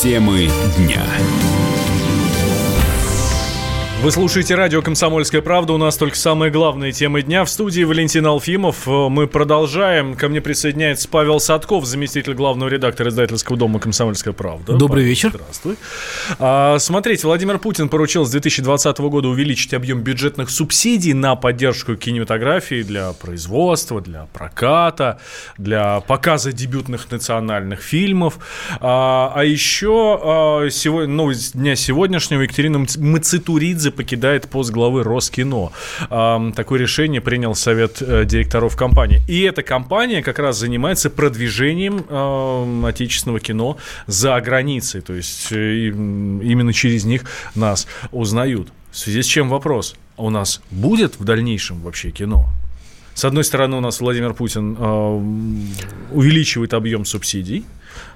Темы дня. Вы слушаете радио «Комсомольская правда». У нас только самые главные темы дня. В студии Валентин Алфимов. Мы продолжаем. Ко мне присоединяется Павел Садков, заместитель главного редактора издательского дома «Комсомольская правда». Добрый Павел, вечер. Здравствуй. А, смотрите, Владимир Путин поручил с 2020 года увеличить объем бюджетных субсидий на поддержку кинематографии для производства, для проката, для показа дебютных национальных фильмов. А, а еще а, сегодня, новость дня сегодняшнего Екатерина Мацитуридзе покидает пост главы Роскино. Такое решение принял совет э, директоров компании. И эта компания как раз занимается продвижением отечественного кино за границей. То есть э, именно через них нас узнают. В связи с чем вопрос? А у нас будет в дальнейшем вообще кино? С одной стороны, у нас Владимир Путин э, увеличивает объем субсидий,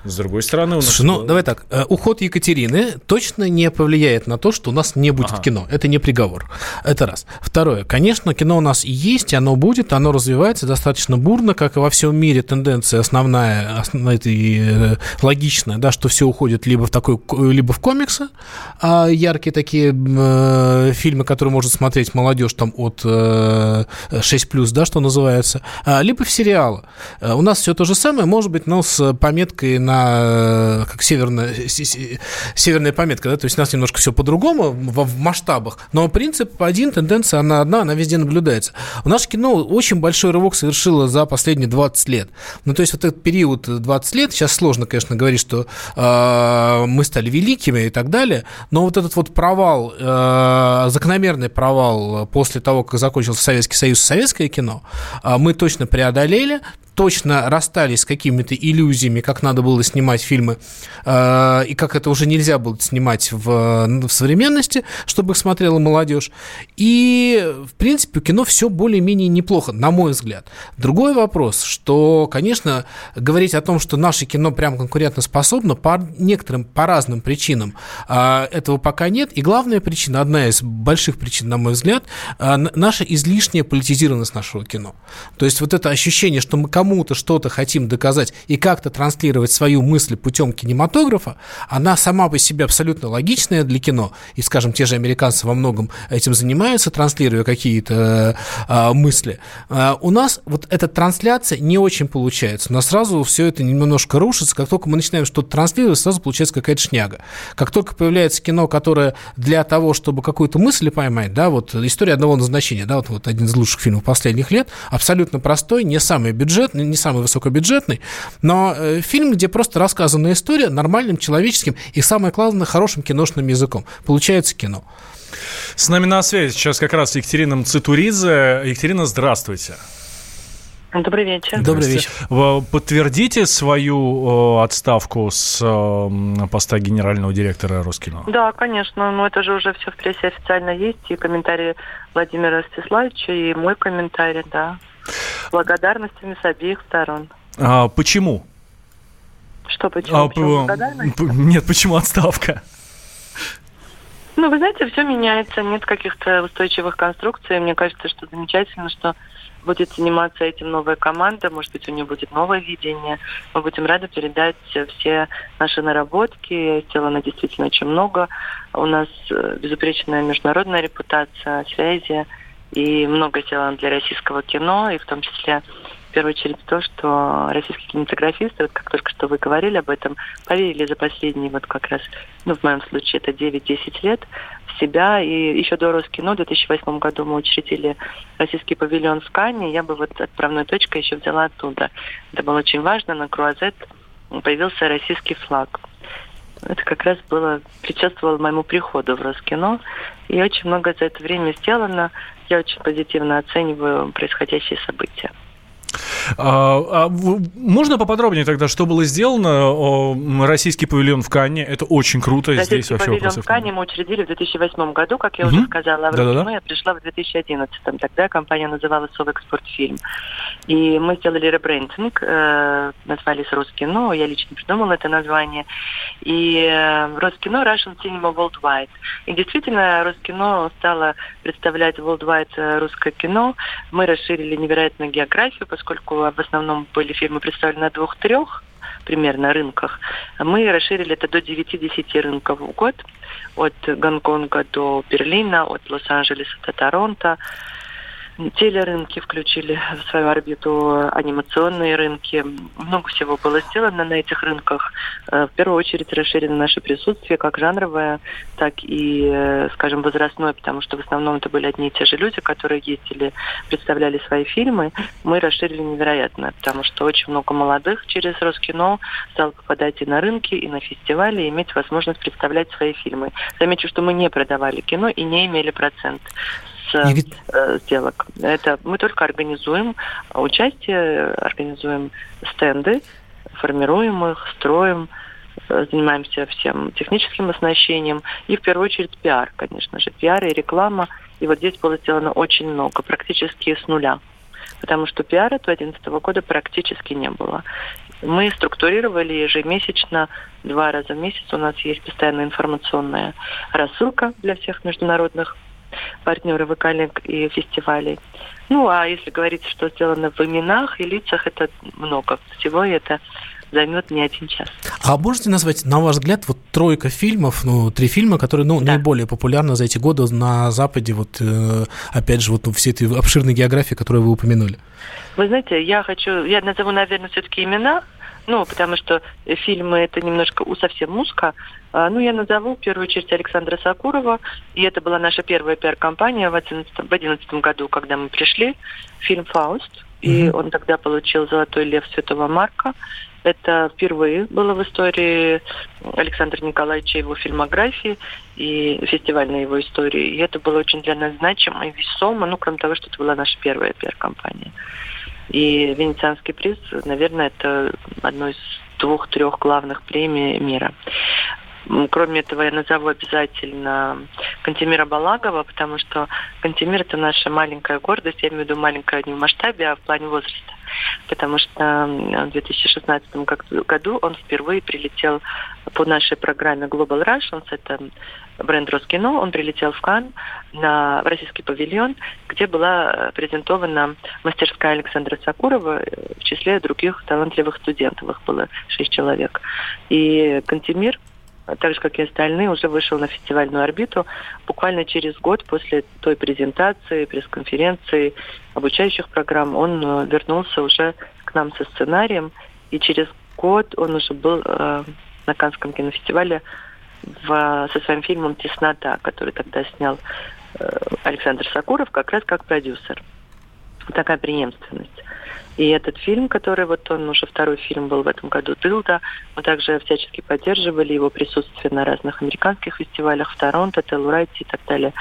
с другой стороны, у нас... Слушай, ну, давай так. Э, уход Екатерины точно не повлияет на то, что у нас не будет ага. кино. Это не приговор. Это раз. Второе. Конечно, кино у нас есть, оно будет, оно развивается достаточно бурно, как и во всем мире. Тенденция основная, основная и, э, логичная, да, что все уходит либо в такой, либо в комиксы, а яркие такие э, фильмы, которые может смотреть молодежь там от э, 6+, да, что называется, а, либо в сериалы. Э, у нас все то же самое, может быть, но с пометкой на на как северная, северная пометка, да, то есть у нас немножко все по-другому в, в масштабах, но принцип один, тенденция она одна, она везде наблюдается. У нас кино очень большой рывок совершило за последние 20 лет. Ну, то есть вот этот период 20 лет, сейчас сложно, конечно, говорить, что э, мы стали великими и так далее, но вот этот вот провал, э, закономерный провал после того, как закончился Советский Союз, советское кино, э, мы точно преодолели, точно расстались с какими-то иллюзиями, как надо было снимать фильмы, э, и как это уже нельзя было снимать в, в современности, чтобы их смотрела молодежь. И, в принципе, кино все более-менее неплохо, на мой взгляд. Другой вопрос, что, конечно, говорить о том, что наше кино прям конкурентоспособно по некоторым, по разным причинам, э, этого пока нет. И главная причина, одна из больших причин, на мой взгляд, э, наша излишняя политизированность нашего кино. То есть вот это ощущение, что мы кому-то что-то хотим доказать и как-то транслировать свою мысль путем кинематографа, она сама по себе абсолютно логичная для кино. И, скажем, те же американцы во многом этим занимаются, транслируя какие-то э, мысли. Э, у нас вот эта трансляция не очень получается. У нас сразу все это немножко рушится. Как только мы начинаем что-то транслировать, сразу получается какая-то шняга. Как только появляется кино, которое для того, чтобы какую-то мысль поймать, да, вот история одного назначения, да, вот, вот один из лучших фильмов последних лет, абсолютно простой, не самый бюджет, не самый высокобюджетный, но э, фильм, где просто рассказана история нормальным, человеческим и, самое главное, хорошим киношным языком. Получается кино. С нами на связи сейчас как раз Екатерина Цитуридзе. Екатерина, здравствуйте. Добрый вечер. Добрый вечер. Подтвердите свою отставку с поста генерального директора Роскино? Да, конечно. Но это же уже все в прессе официально есть. И комментарии Владимира Ростиславовича, и мой комментарий, да благодарностями с обеих сторон. А почему? Что почему? А, почему Нет, почему отставка? Ну, вы знаете, все меняется, нет каких-то устойчивых конструкций. Мне кажется, что замечательно, что будет заниматься этим новая команда, может быть, у нее будет новое видение. Мы будем рады передать все наши наработки. Сделано действительно очень много. У нас э, безупречная международная репутация, связи и много сделано для российского кино, и в том числе в первую очередь то, что российские кинематографисты, вот как только что вы говорили об этом, поверили за последние вот как раз, ну, в моем случае это 9-10 лет в себя. И еще до Роскино в 2008 году мы учредили российский павильон в Кане. Я бы вот отправной точкой еще взяла оттуда. Это было очень важно. На Круазет появился российский флаг. Это как раз было, предшествовало моему приходу в Роскино. И очень много за это время сделано. Я очень позитивно оцениваю происходящие события. А, а, можно поподробнее тогда, что было сделано? Российский павильон в Канне, это очень круто. Российский Здесь павильон в Канне мы учредили в 2008 году, как я угу. уже сказала, а в да, я пришла в 2011. Тогда компания называлась Совэкспортфильм. И мы сделали ребрендинг, э, назвались Роскино, я лично придумала это название. И э, Роскино Russian Cinema Worldwide. И действительно, Роскино стало представлять Worldwide русское кино. Мы расширили невероятную географию, поскольку в основном были фильмы представлены на двух-трех примерно рынках. Мы расширили это до 9-10 рынков в год, от Гонконга до Берлина, от Лос-Анджелеса до Торонто телерынки включили в свою орбиту, анимационные рынки. Много всего было сделано на этих рынках. Э, в первую очередь расширено наше присутствие, как жанровое, так и, э, скажем, возрастное, потому что в основном это были одни и те же люди, которые ездили, представляли свои фильмы. Мы расширили невероятно, потому что очень много молодых через Роскино стало попадать и на рынки, и на фестивали, и иметь возможность представлять свои фильмы. Замечу, что мы не продавали кино и не имели процент э, сделок. Это мы только организуем участие, организуем стенды, формируем их, строим, э, занимаемся всем техническим оснащением и в первую очередь пиар, конечно же, пиар и реклама. И вот здесь было сделано очень много, практически с нуля. Потому что пиара до 2011 года практически не было. Мы структурировали ежемесячно, два раза в месяц у нас есть постоянная информационная рассылка для всех международных партнеров и коллег и фестивалей. Ну, а если говорить, что сделано в именах и лицах, это много всего, и это займет не один час. А можете назвать, на ваш взгляд, вот тройка фильмов, ну, три фильма, которые, ну, да. наиболее популярны за эти годы на Западе, вот, э, опять же, вот ну, всей этой обширной географии, которую вы упомянули? Вы знаете, я хочу, я назову, наверное, все-таки имена, ну, потому что фильмы это немножко у совсем узко. А, ну, я назову в первую очередь Александра Сакурова. И это была наша первая пиар-компания в 2011 году, когда мы пришли. Фильм «Фауст». И mm-hmm. он тогда получил «Золотой лев Святого Марка». Это впервые было в истории Александра Николаевича, его фильмографии и фестивальной его истории. И это было очень для нас значимо и весомо, ну, кроме того, что это была наша первая пиар-компания. И Венецианский приз, наверное, это одно из двух-трех главных премий мира. Кроме этого, я назову обязательно Кантемира Балагова, потому что Кантемир – это наша маленькая гордость, я имею в виду маленькая не в масштабе, а в плане возраста. Потому что в 2016 году он впервые прилетел по нашей программе Global Russians, это бренд Роскино, он прилетел в Кан на российский павильон, где была презентована мастерская Александра Сакурова э, в числе других талантливых студентов. Их было шесть человек. И Кантемир так же, как и остальные, уже вышел на фестивальную орбиту буквально через год после той презентации, пресс-конференции, обучающих программ. Он э, вернулся уже к нам со сценарием, и через год он уже был э, на Канском кинофестивале в, со своим фильмом «Теснота», который тогда снял э, Александр Сакуров, как раз как продюсер. Такая преемственность. И этот фильм, который вот он уже второй фильм был в этом году «Дылда», мы также всячески поддерживали его присутствие на разных американских фестивалях в Торонто, Телурайте и так далее.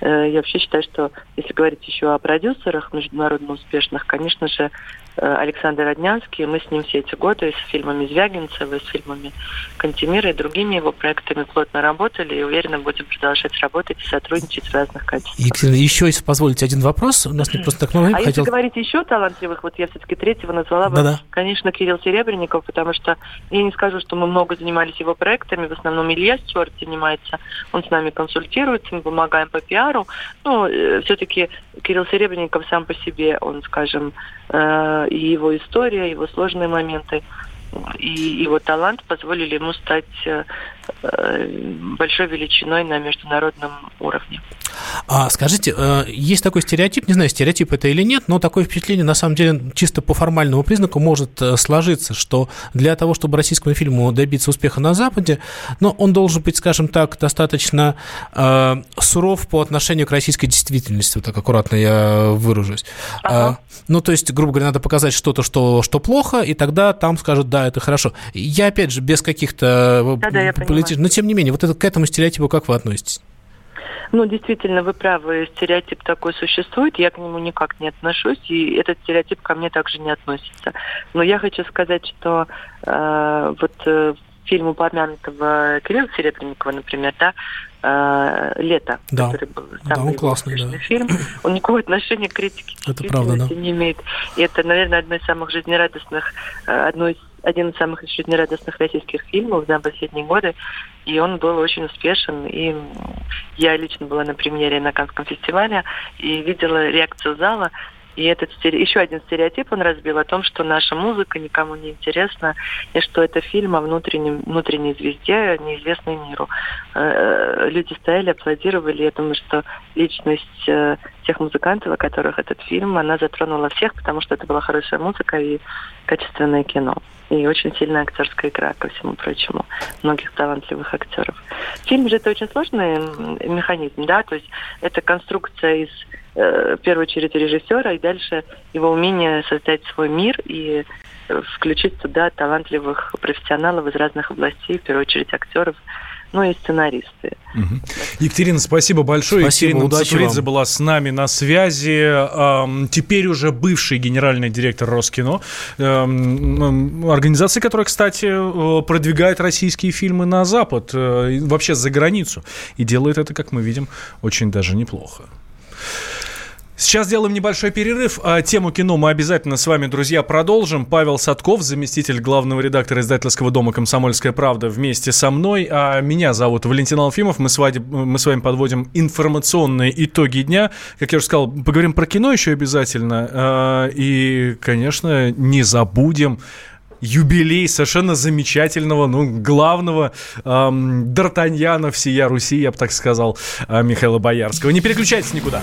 Э, я вообще считаю, что если говорить еще о продюсерах международно успешных, конечно же, Александр Роднянский. Мы с ним все эти годы с фильмами Звягинцева, с фильмами Кантемира и другими его проектами плотно работали и уверенно будем продолжать работать и сотрудничать в разных качествах. Екатерина, еще, если позволите, один вопрос. У нас не просто так много А хотел... если говорить еще талантливых, вот я все-таки третьего назвала бы, Да-да. конечно, Кирилл Серебренников, потому что я не скажу, что мы много занимались его проектами, в основном Илья Стюарт занимается, он с нами консультируется, мы помогаем по пиару. Ну, э, все-таки Кирилл Серебренников сам по себе, он, скажем, э, и его история, его сложные моменты и его талант позволили ему стать э, большой величиной на международном уровне. А, скажите, э, есть такой стереотип, не знаю, стереотип это или нет, но такое впечатление, на самом деле, чисто по формальному признаку может э, сложиться, что для того, чтобы российскому фильму добиться успеха на Западе, ну, он должен быть, скажем так, достаточно э, суров по отношению к российской действительности, вот так аккуратно я выражусь. Ага. Э, ну, то есть, грубо говоря, надо показать что-то, что, что плохо, и тогда там скажут, да, это хорошо. Я, опять же, без каких-то... Да, да, я политических... Но, тем не менее, вот это, к этому стереотипу как вы относитесь? Ну, действительно, вы правы, стереотип такой существует, я к нему никак не отношусь, и этот стереотип ко мне также не относится. Но я хочу сказать, что э, вот э, фильм упомянутого Кирилла Серебренникова, например, да, э, «Лето», да. который был самый да, классный, да. фильм, он никакого отношения к критике это правда, да. не имеет. И это, наверное, одно из самых жизнерадостных, э, одно из один из самых жизнерадостных российских фильмов за последние годы, и он был очень успешен. И я лично была на премьере на Канском фестивале и видела реакцию зала, И этот еще один стереотип он разбил о том, что наша музыка никому не интересна, и что это фильм о внутреннем, внутренней звезде, неизвестной миру. Э, люди стояли, аплодировали. Я думаю, что личность э, тех музыкантов, о которых этот фильм, она затронула всех, потому что это была хорошая музыка и качественное кино. И очень сильная актерская игра, ко всему прочему, многих талантливых актеров. Фильм же это очень сложный механизм, да, то есть это конструкция из э, в первую очередь режиссера и дальше его умение создать свой мир и э, включить туда талантливых профессионалов из разных областей, в первую очередь актеров, ну и сценаристы. Угу. Екатерина, спасибо большое. Спасибо, Екатерина Цифридзе была с нами на связи. Теперь уже бывший генеральный директор Роскино, организации, которая, кстати, э, продвигает российские фильмы на Запад, э, вообще за границу. И делает это, как мы видим, очень даже неплохо. Сейчас сделаем небольшой перерыв. А тему кино мы обязательно с вами, друзья, продолжим. Павел Садков, заместитель главного редактора издательского дома «Комсомольская правда» вместе со мной. А меня зовут Валентин Алфимов. Мы с, вами, мы с вами подводим информационные итоги дня. Как я уже сказал, поговорим про кино еще обязательно. А, и, конечно, не забудем юбилей совершенно замечательного, ну, главного эм, Д'Артаньяна всея Руси, я бы так сказал, э, Михаила Боярского. Не переключайтесь никуда.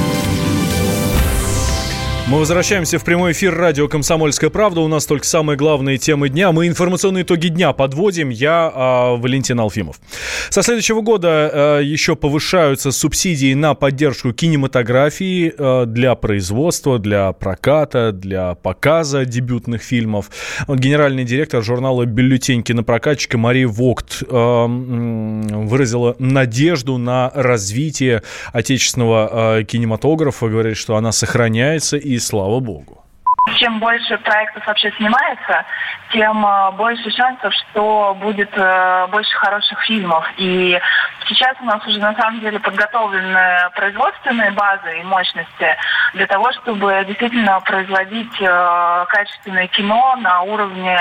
Мы возвращаемся в прямой эфир радио «Комсомольская правда». У нас только самые главные темы дня. Мы информационные итоги дня подводим. Я э, Валентин Алфимов. Со следующего года э, еще повышаются субсидии на поддержку кинематографии э, для производства, для проката, для показа дебютных фильмов. Вот генеральный директор журнала «Бюллетень кинопрокатчика» Мария Вогт э, выразила надежду на развитие отечественного э, кинематографа. Говорит, что она сохраняется и слава богу. Чем больше проектов вообще снимается, тем э, больше шансов, что будет э, больше хороших фильмов. И сейчас у нас уже на самом деле подготовлены производственные базы и мощности для того, чтобы действительно производить э, качественное кино на уровне,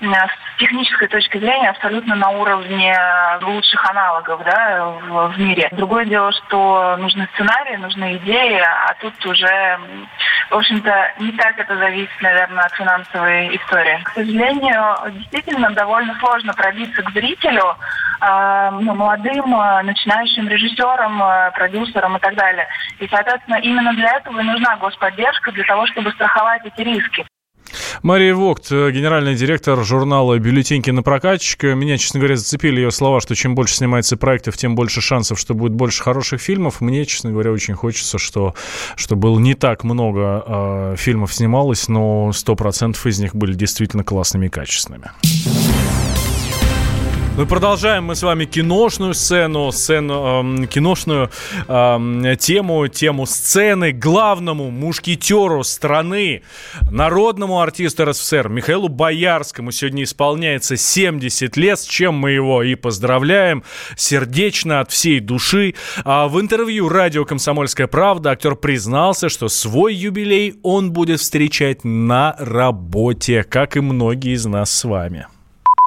с технической точки зрения, абсолютно на уровне лучших аналогов да, в, мире. Другое дело, что нужны сценарии, нужны идеи, а тут уже, в общем-то, не так это зависит, наверное, от финансовой истории. К сожалению, действительно довольно сложно пробиться к зрителю, ну, молодым, э, начинающим режиссерам, э, продюсерам и так далее. И, соответственно, именно для этого и нужна господдержка, для того, чтобы страховать эти риски. Мария Вогт, генеральный директор журнала «Бюллетень кинопрокатчика». Меня, честно говоря, зацепили ее слова, что чем больше снимается проектов, тем больше шансов, что будет больше хороших фильмов. Мне, честно говоря, очень хочется, что, что было не так много э, фильмов снималось, но 100% из них были действительно классными и качественными. Мы продолжаем мы с вами киношную сцену, сцену, э, киношную э, тему, тему сцены главному мушкетеру страны, народному артисту РСФСР Михаилу Боярскому сегодня исполняется 70 лет, с чем мы его и поздравляем сердечно от всей души. А в интервью радио «Комсомольская правда» актер признался, что свой юбилей он будет встречать на работе, как и многие из нас с вами.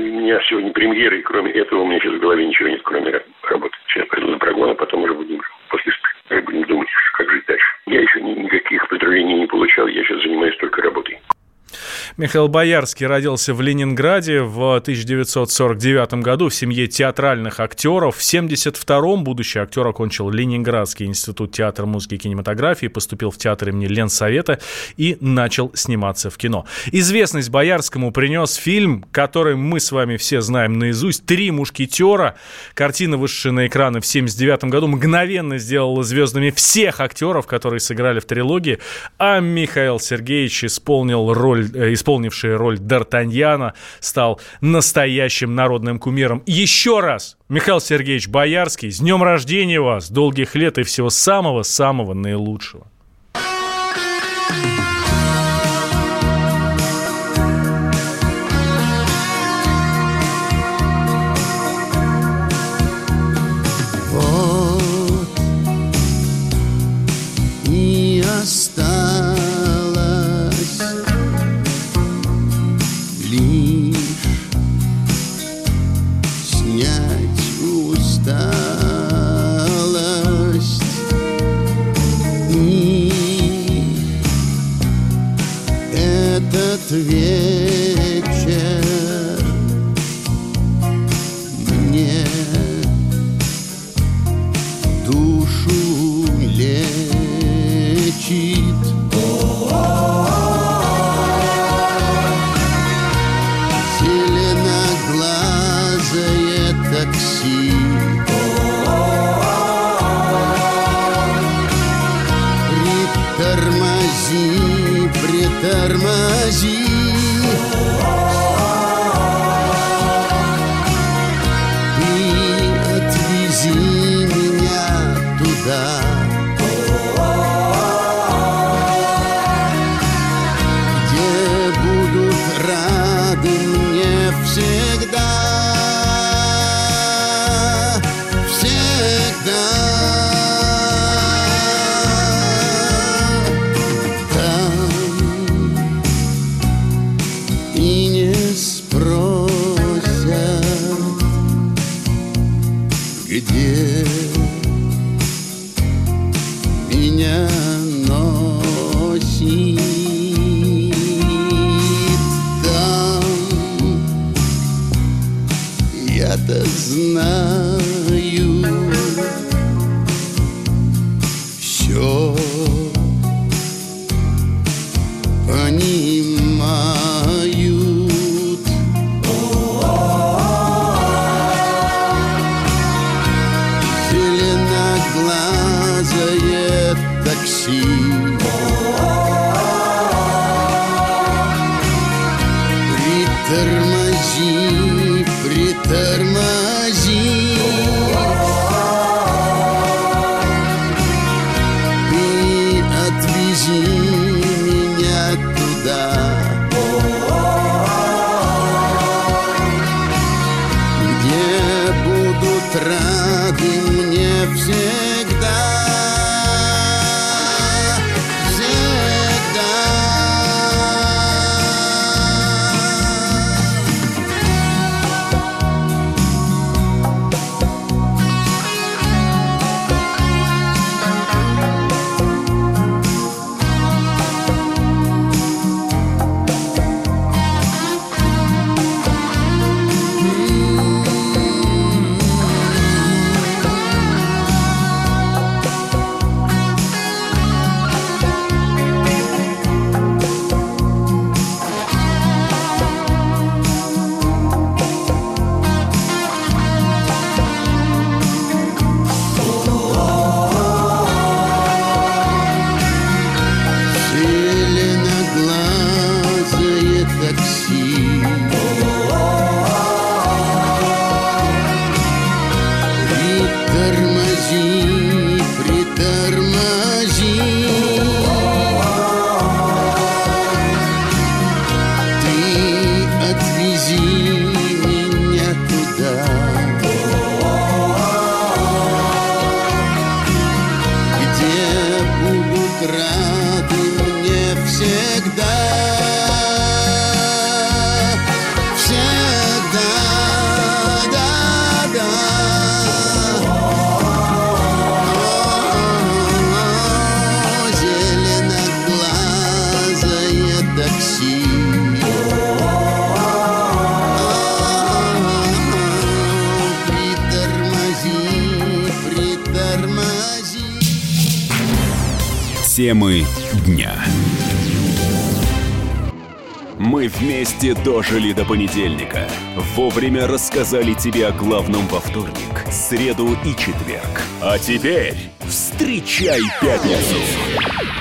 У меня сегодня премьера, и кроме этого у меня сейчас в голове ничего нет, кроме работы. Сейчас приду на прогон, а потом уже будем после будем думать, как жить дальше. Я еще никаких поздравлений не получал, я сейчас занимаюсь только работой. Михаил Боярский родился в Ленинграде в 1949 году в семье театральных актеров. В 1972-м будущий актер окончил Ленинградский институт театра, музыки и кинематографии, поступил в театр имени Ленсовета и начал сниматься в кино. Известность Боярскому принес фильм, который мы с вами все знаем наизусть «Три мушкетера». Картина, вышедшая на экраны в 1979 году, мгновенно сделала звездами всех актеров, которые сыграли в трилогии, а Михаил Сергеевич исполнил роль, исполнивший роль Д'Артаньяна, стал настоящим народным кумиром. Еще раз, Михаил Сергеевич Боярский, с днем рождения вас, долгих лет и всего самого-самого наилучшего. lips in Они lives in Темы дня. Мы вместе дожили до понедельника. Вовремя рассказали тебе о главном во вторник, среду и четверг. А теперь встречай пятницу!